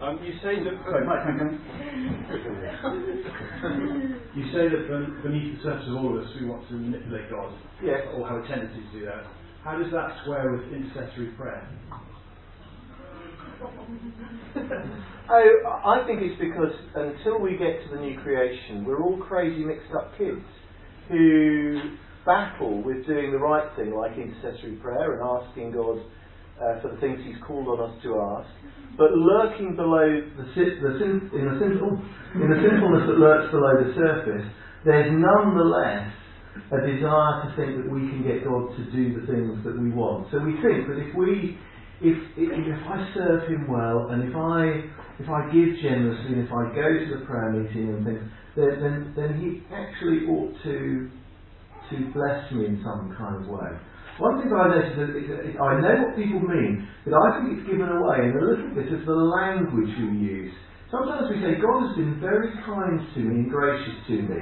Um, you say that. Sorry, Mike, You say that ben- beneath the surface of all of us we want to manipulate God. Yes. Or have a tendency to do that. How does that square with intercessory prayer? Oh, I think it's because until we get to the new creation, we're all crazy mixed up kids who battle with doing the right thing, like intercessory prayer and asking God uh, for the things He's called on us to ask, but lurking below the, the sin- in the sinful in the sinfulness that lurks below the surface, there's nonetheless a desire to think that we can get God to do the things that we want. So we think that if we if, if, if I serve him well and if I if I give generously and if I go to the prayer meeting and things, then, then, then he actually ought to to bless me in some kind of way. One thing I notice is, is, I know what people mean, but I think it's given away in a little bit of the language we use. Sometimes we say, God has been very kind to me and gracious to me,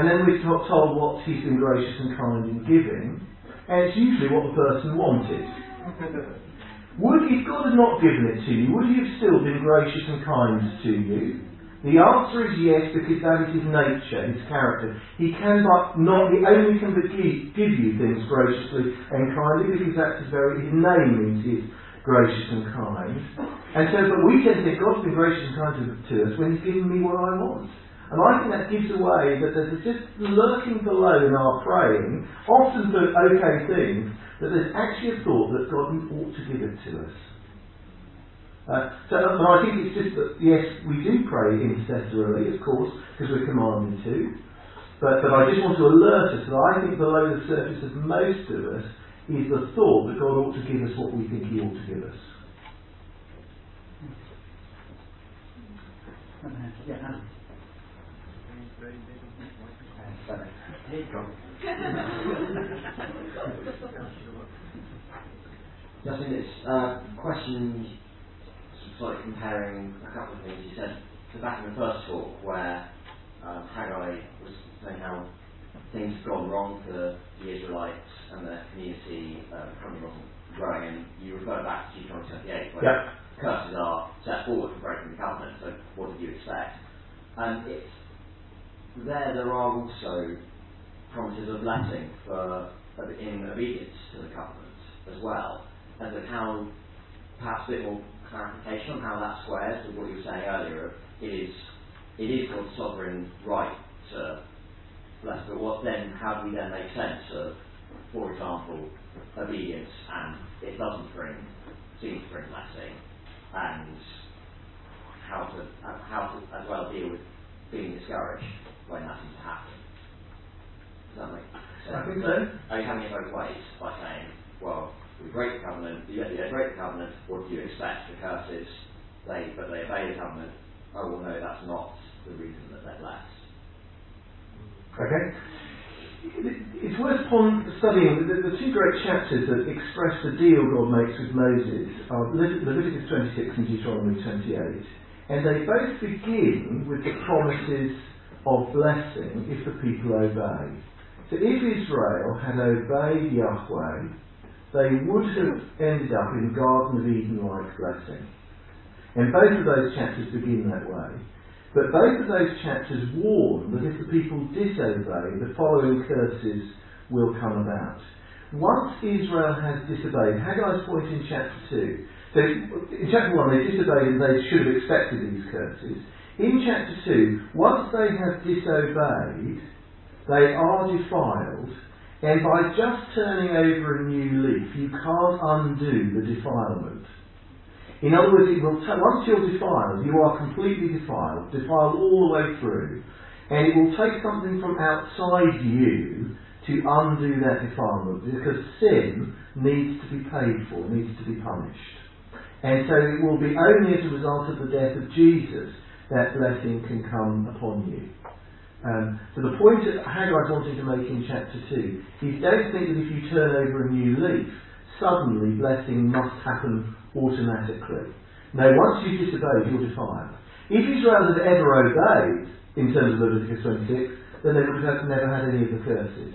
and then we're not told what He's been gracious and kind in giving, and it's usually what the person wanted. Would, if God had not given it to you, would He have still been gracious and kind to you? The answer is yes, because that is His nature, His character. He can but not, He only can give, give you things graciously and kindly, because that's His very, His name means He's gracious and kind. And so, but we tend to think God's been gracious and kind to, to us when He's given me what I want. And I think that gives away that there's just lurking below in our praying, often for okay things, that there's actually a thought that God ought to give it to us. Uh, so but I think it's just that, yes, we do pray intercessorily, of course, because we're commanded to. But, but I just want to alert us that I think below the surface of most of us is the thought that God ought to give us what we think He ought to give us. Yeah, Adam. Here you go. Just in this uh, question, sort of comparing a couple of things you said to back in the first talk, where um, Haggai was saying how things had gone wrong for the Israelites and their community, uh, wasn't growing, and you refer back to Deuteronomy 28, where Yep. curses are set forward for breaking the covenant. So, what did you expect? And it's there. There are also promises of blessing for in obedience to the covenant as well, and of how perhaps a bit more clarification on how that squares with what you were saying earlier. It is it is God's sovereign right to bless, but what then? How do we then make sense of, for example, obedience and it doesn't bring seem to bring blessing, and how to uh, how to as well deal with being discouraged when that seems to happen. Does that make sense? I think so. Are you having it both ways by saying, well, the covenant, you yeah, break the covenant, what do you expect? The curses, they but they obey the covenant. Oh well no, that's not the reason that they're blessed. Okay? It's worth studying the, the two great chapters that express the deal God makes with Moses are Leviticus 26 and Deuteronomy 28, and they both begin with the promises of blessing if the people obey. So if Israel had obeyed Yahweh, they would have ended up in Garden of Eden like blessing. And both of those chapters begin that way. But both of those chapters warn that if the people disobey, the following curses will come about. Once Israel has disobeyed, Haggai's point in chapter 2, so in chapter 1 they disobeyed and they should have expected these curses. In chapter 2, once they have disobeyed, they are defiled, and by just turning over a new leaf, you can't undo the defilement. In other words, it will ta- once you're defiled, you are completely defiled, defiled all the way through, and it will take something from outside you to undo that defilement, because sin needs to be paid for, needs to be punished. And so it will be only as a result of the death of Jesus that blessing can come upon you. Um, so the point that Haggai's wanting to make in chapter 2 is don't think that if you turn over a new leaf, suddenly blessing must happen automatically. No, once you've disobeyed, you're defiled. If Israel had ever obeyed, in terms of Leviticus 26, then they would have never had any of the curses.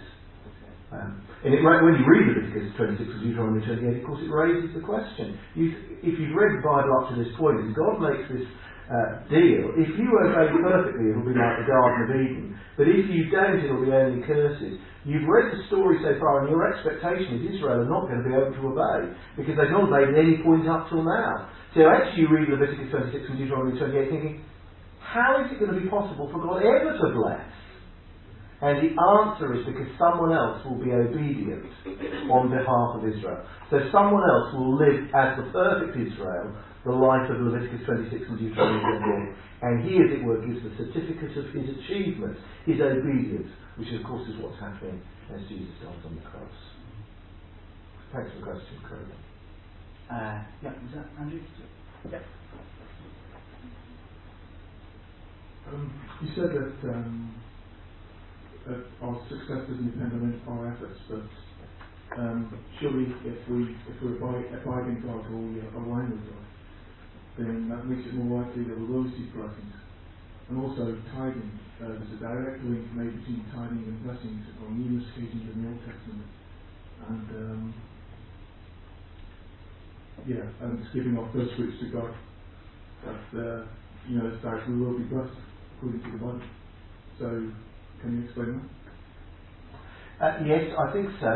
Um, and it, when you read Leviticus 26 and Deuteronomy 28, of course, it raises the question. You, if you've read the Bible up to this point, and God makes this uh, deal, if you obey perfectly, it'll be like the Garden of Eden. But if you don't, it'll be only curses. You've read the story so far, and your expectation is Israel are not going to be able to obey because they've not obeyed at any point up till now. So actually, you read Leviticus 26 and Deuteronomy 28, thinking, how is it going to be possible for God ever to bless? And the answer is because someone else will be obedient on behalf of Israel. So someone else will live as the perfect Israel, the life of Leviticus 26 and Deuteronomy 28. And he, as it were, gives the certificate of his achievement, his obedience, which of course is what's happening as Jesus dies on the cross. Thanks for the question, Craig. Uh, yeah, was that Andrew? Yeah. Um, you said that um, that our success doesn't depend on our efforts, but um, surely if we if we abide, abide in God or we align with God, then that makes it more likely that we will receive blessings. And also tithing, uh, there's a direct link made between tithing and blessings on numerous occasions in the Old Testament. And um, yeah, and it's giving off those fruits to God. That uh, you know, it's like we will be blessed according to the Bible. So can you explain that? Uh, yes, I think so.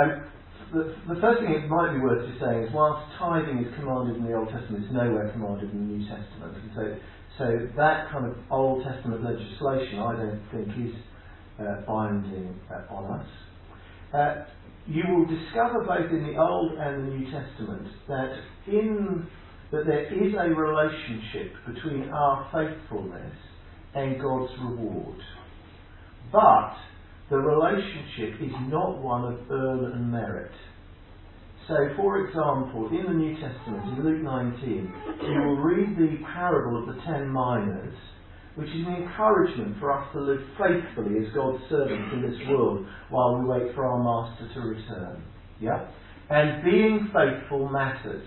Um, the, the, first thing it might be worth just saying is whilst tithing is commanded in the Old Testament, it's nowhere commanded in the New Testament. And so, so that kind of Old Testament legislation I don't think is uh, binding uh, on us. Uh, you will discover both in the Old and the New Testament that in that there is a relationship between our faithfulness and God's reward. But the relationship is not one of earn and merit. So, for example, in the New Testament, in Luke 19, you will read the parable of the ten minas, which is an encouragement for us to live faithfully as God's servants in this world while we wait for our Master to return. Yeah? And being faithful matters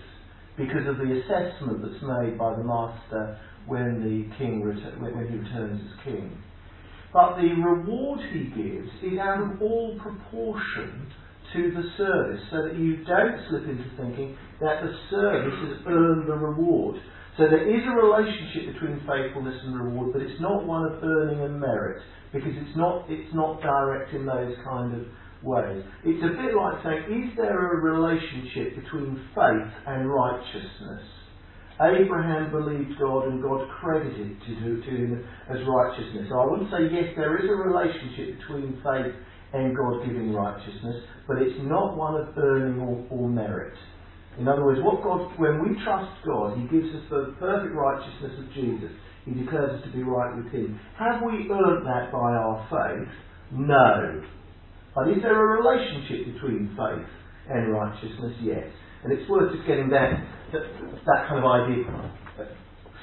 because of the assessment that's made by the Master when the king when he returns as king. But the reward he gives is out of all proportion to the service, so that you don't slip into thinking that the service has earned the reward. So there is a relationship between faithfulness and reward, but it's not one of earning and merit, because it's not it's not direct in those kind of ways. It's a bit like saying, is there a relationship between faith and righteousness? Abraham believed God and God credited to, him as righteousness. I wouldn't say yes, there is a relationship between faith and God giving righteousness, but it's not one of earning or, or merit. In other words, what God, when we trust God, He gives us the perfect righteousness of Jesus. He declares us to be right with Him. Have we earned that by our faith? No. But is there a relationship between faith and righteousness? Yes. And it's worth just getting that that, that kind of idea,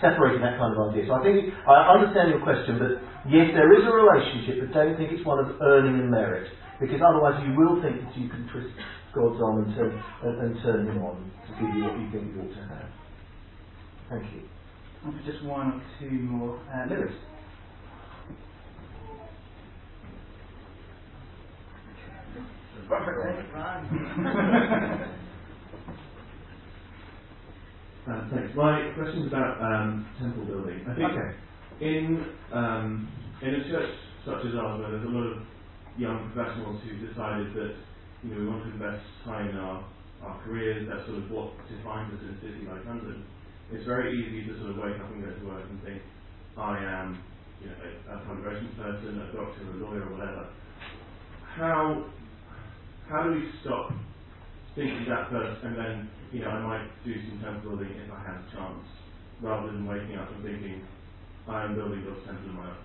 separating that kind of idea. So I think I understand your question, but yes, there is a relationship, but don't think it's one of earning and merit, because otherwise you will think that you can twist God's arm and turn, and, and turn Him on to give you what you think you ought to have. Thank you. And for just one or two more, uh, Lewis. Uh, thanks. My question is about um, temple building. I think Okay. in um, in a church such as ours, where there's a lot of young professionals who decided that you know we want to invest time in our, our careers, that's sort of what defines us in a city like London. It's very easy to sort of wake up and go to work and think, I am you know, a, a relations person, a doctor, a lawyer, or whatever. How how do we stop thinking that first and then you know, I might do some temple building if I have a chance, rather than waking up and thinking, I am building God's temple in my own.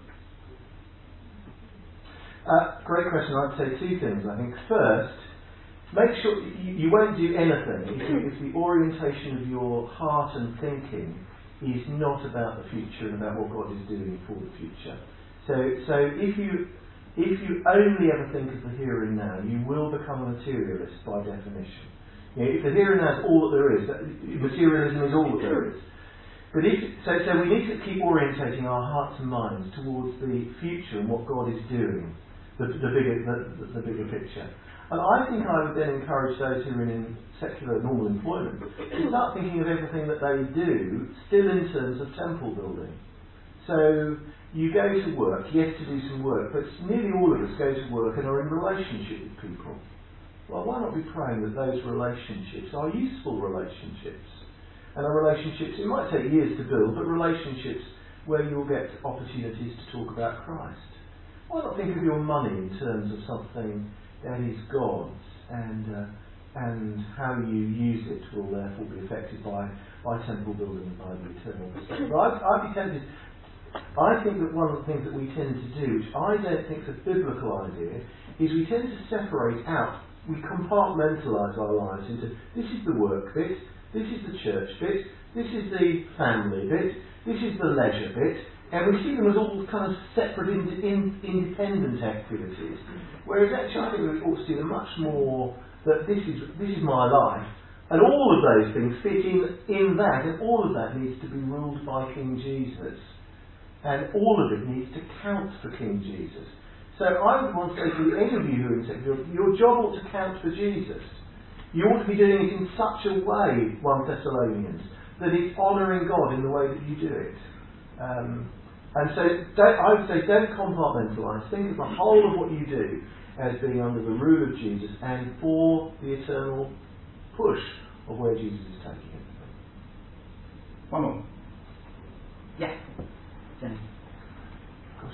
Uh, great question. I'd say two things. I think first, make sure you, you won't do anything if, if the orientation of your heart and thinking is not about the future and about what God is doing for the future. So, so if you if you only ever think of the here and now, you will become a materialist by definition. You know, if the here and now is all that there is, materialism is all that there is. But if, so, so we need to keep orientating our hearts and minds towards the future and what God is doing, the, the bigger, the, the bigger picture. And I think I would then encourage those who are in secular normal employment to start thinking of everything that they do still in terms of temple building. So you go to work, yes, to do some work, but nearly all of us go to work and are in relationship with people. Well, why not be praying that those relationships are useful relationships? And are relationships, it might take years to build, but relationships where you'll get opportunities to talk about Christ. Why not think of your money in terms of something that is God's and uh, and how you use it will therefore be affected by, by temple building and by the eternal. But I'd, I'd be tempted. I think that one of the things that we tend to do, which I don't think is a biblical idea, is we tend to separate out, we compartmentalise our lives into this is the work bit, this is the church bit, this is the family bit, this is the leisure bit, and we see them as all kind of separate, in, in, independent activities. Whereas actually, I think we ought to see them much more that this is this is my life, and all of those things fit in in that, and all of that needs to be ruled by King Jesus, and all of it needs to count for King Jesus. So I would want to say to any of you who are in secular, your job ought to count for Jesus. You ought to be doing it in such a way, 1 Thessalonians, that it's honouring God in the way that you do it. Um, and so I would say don't compartmentalise. Think of the whole of what you do as being under the rule of Jesus and for the eternal push of where Jesus is taking it. One more. Yeah. Jenny. Gosh,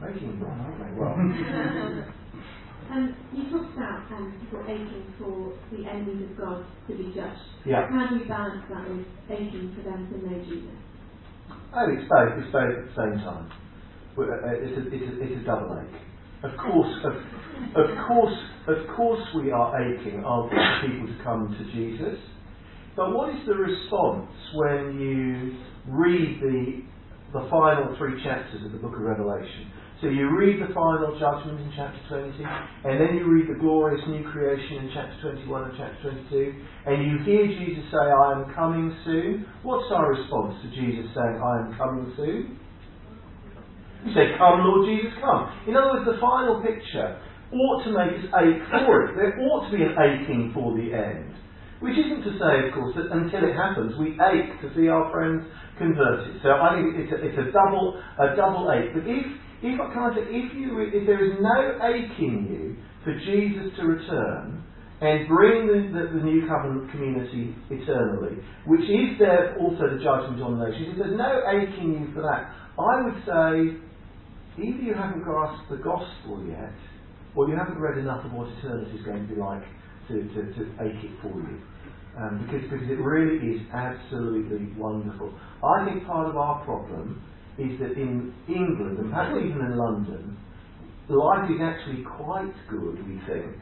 making one, aren't they? Well. Um, you talked about um, people aching for the enemies of God to be judged. Yeah. How do you balance that with aching for them to know Jesus? Oh, it's both. It's both at the same time. Uh, uh, it's a, it's a, it's a double ache. Of course, of, of course, of course, we are aching, aren't we, for people to come to Jesus? But what is the response when you read the the final three chapters of the Book of Revelation? So you read the final judgment in chapter 20, and then you read the glorious new creation in chapter 21 and chapter 22, and you hear Jesus say, I am coming soon. What's our response to Jesus saying, I am coming soon? You say, Come, Lord Jesus, come. In other words, the final picture ought to make us ache for it. There ought to be an aching for the end. Which isn't to say, of course, that until it happens, we ache to see our friends converted. So I think it's a, it's a double a double ache. But if if, can I say, if, you, if there is no ache in you for Jesus to return and bring the, the, the new covenant community eternally, which is there also the judgment on the nations, if there's no ache in you for that, I would say either you haven't grasped the gospel yet, or you haven't read enough of what eternity is going to be like to, to, to ache it for you. Um, because, because it really is absolutely wonderful. I think part of our problem is that in England, and perhaps even in London, life is actually quite good, we think,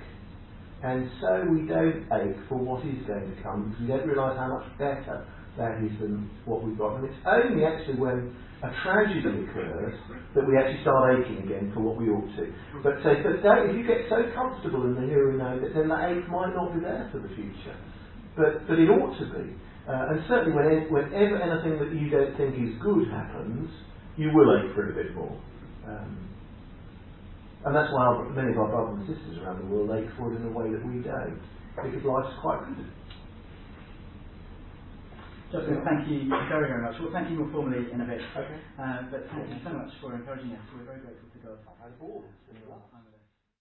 and so we don't ache for what is going to come because we don't realise how much better that is than what we've got. And it's only actually when a tragedy occurs that we actually start aching again for what we ought to. But so, but if you get so comfortable in the here and now, that then that ache might not be there for the future. But but it ought to be. Uh, and certainly, when, whenever anything that you don't think is good happens, you will ache for it a bit more. Um, and that's why our, many of our brothers and sisters around the world ache for it in a way that we don't, because life's quite good. Justin, thank you very, very much. We'll thank you more formally in a bit. Okay. Uh, but thank you so much for encouraging us. We're very grateful to God.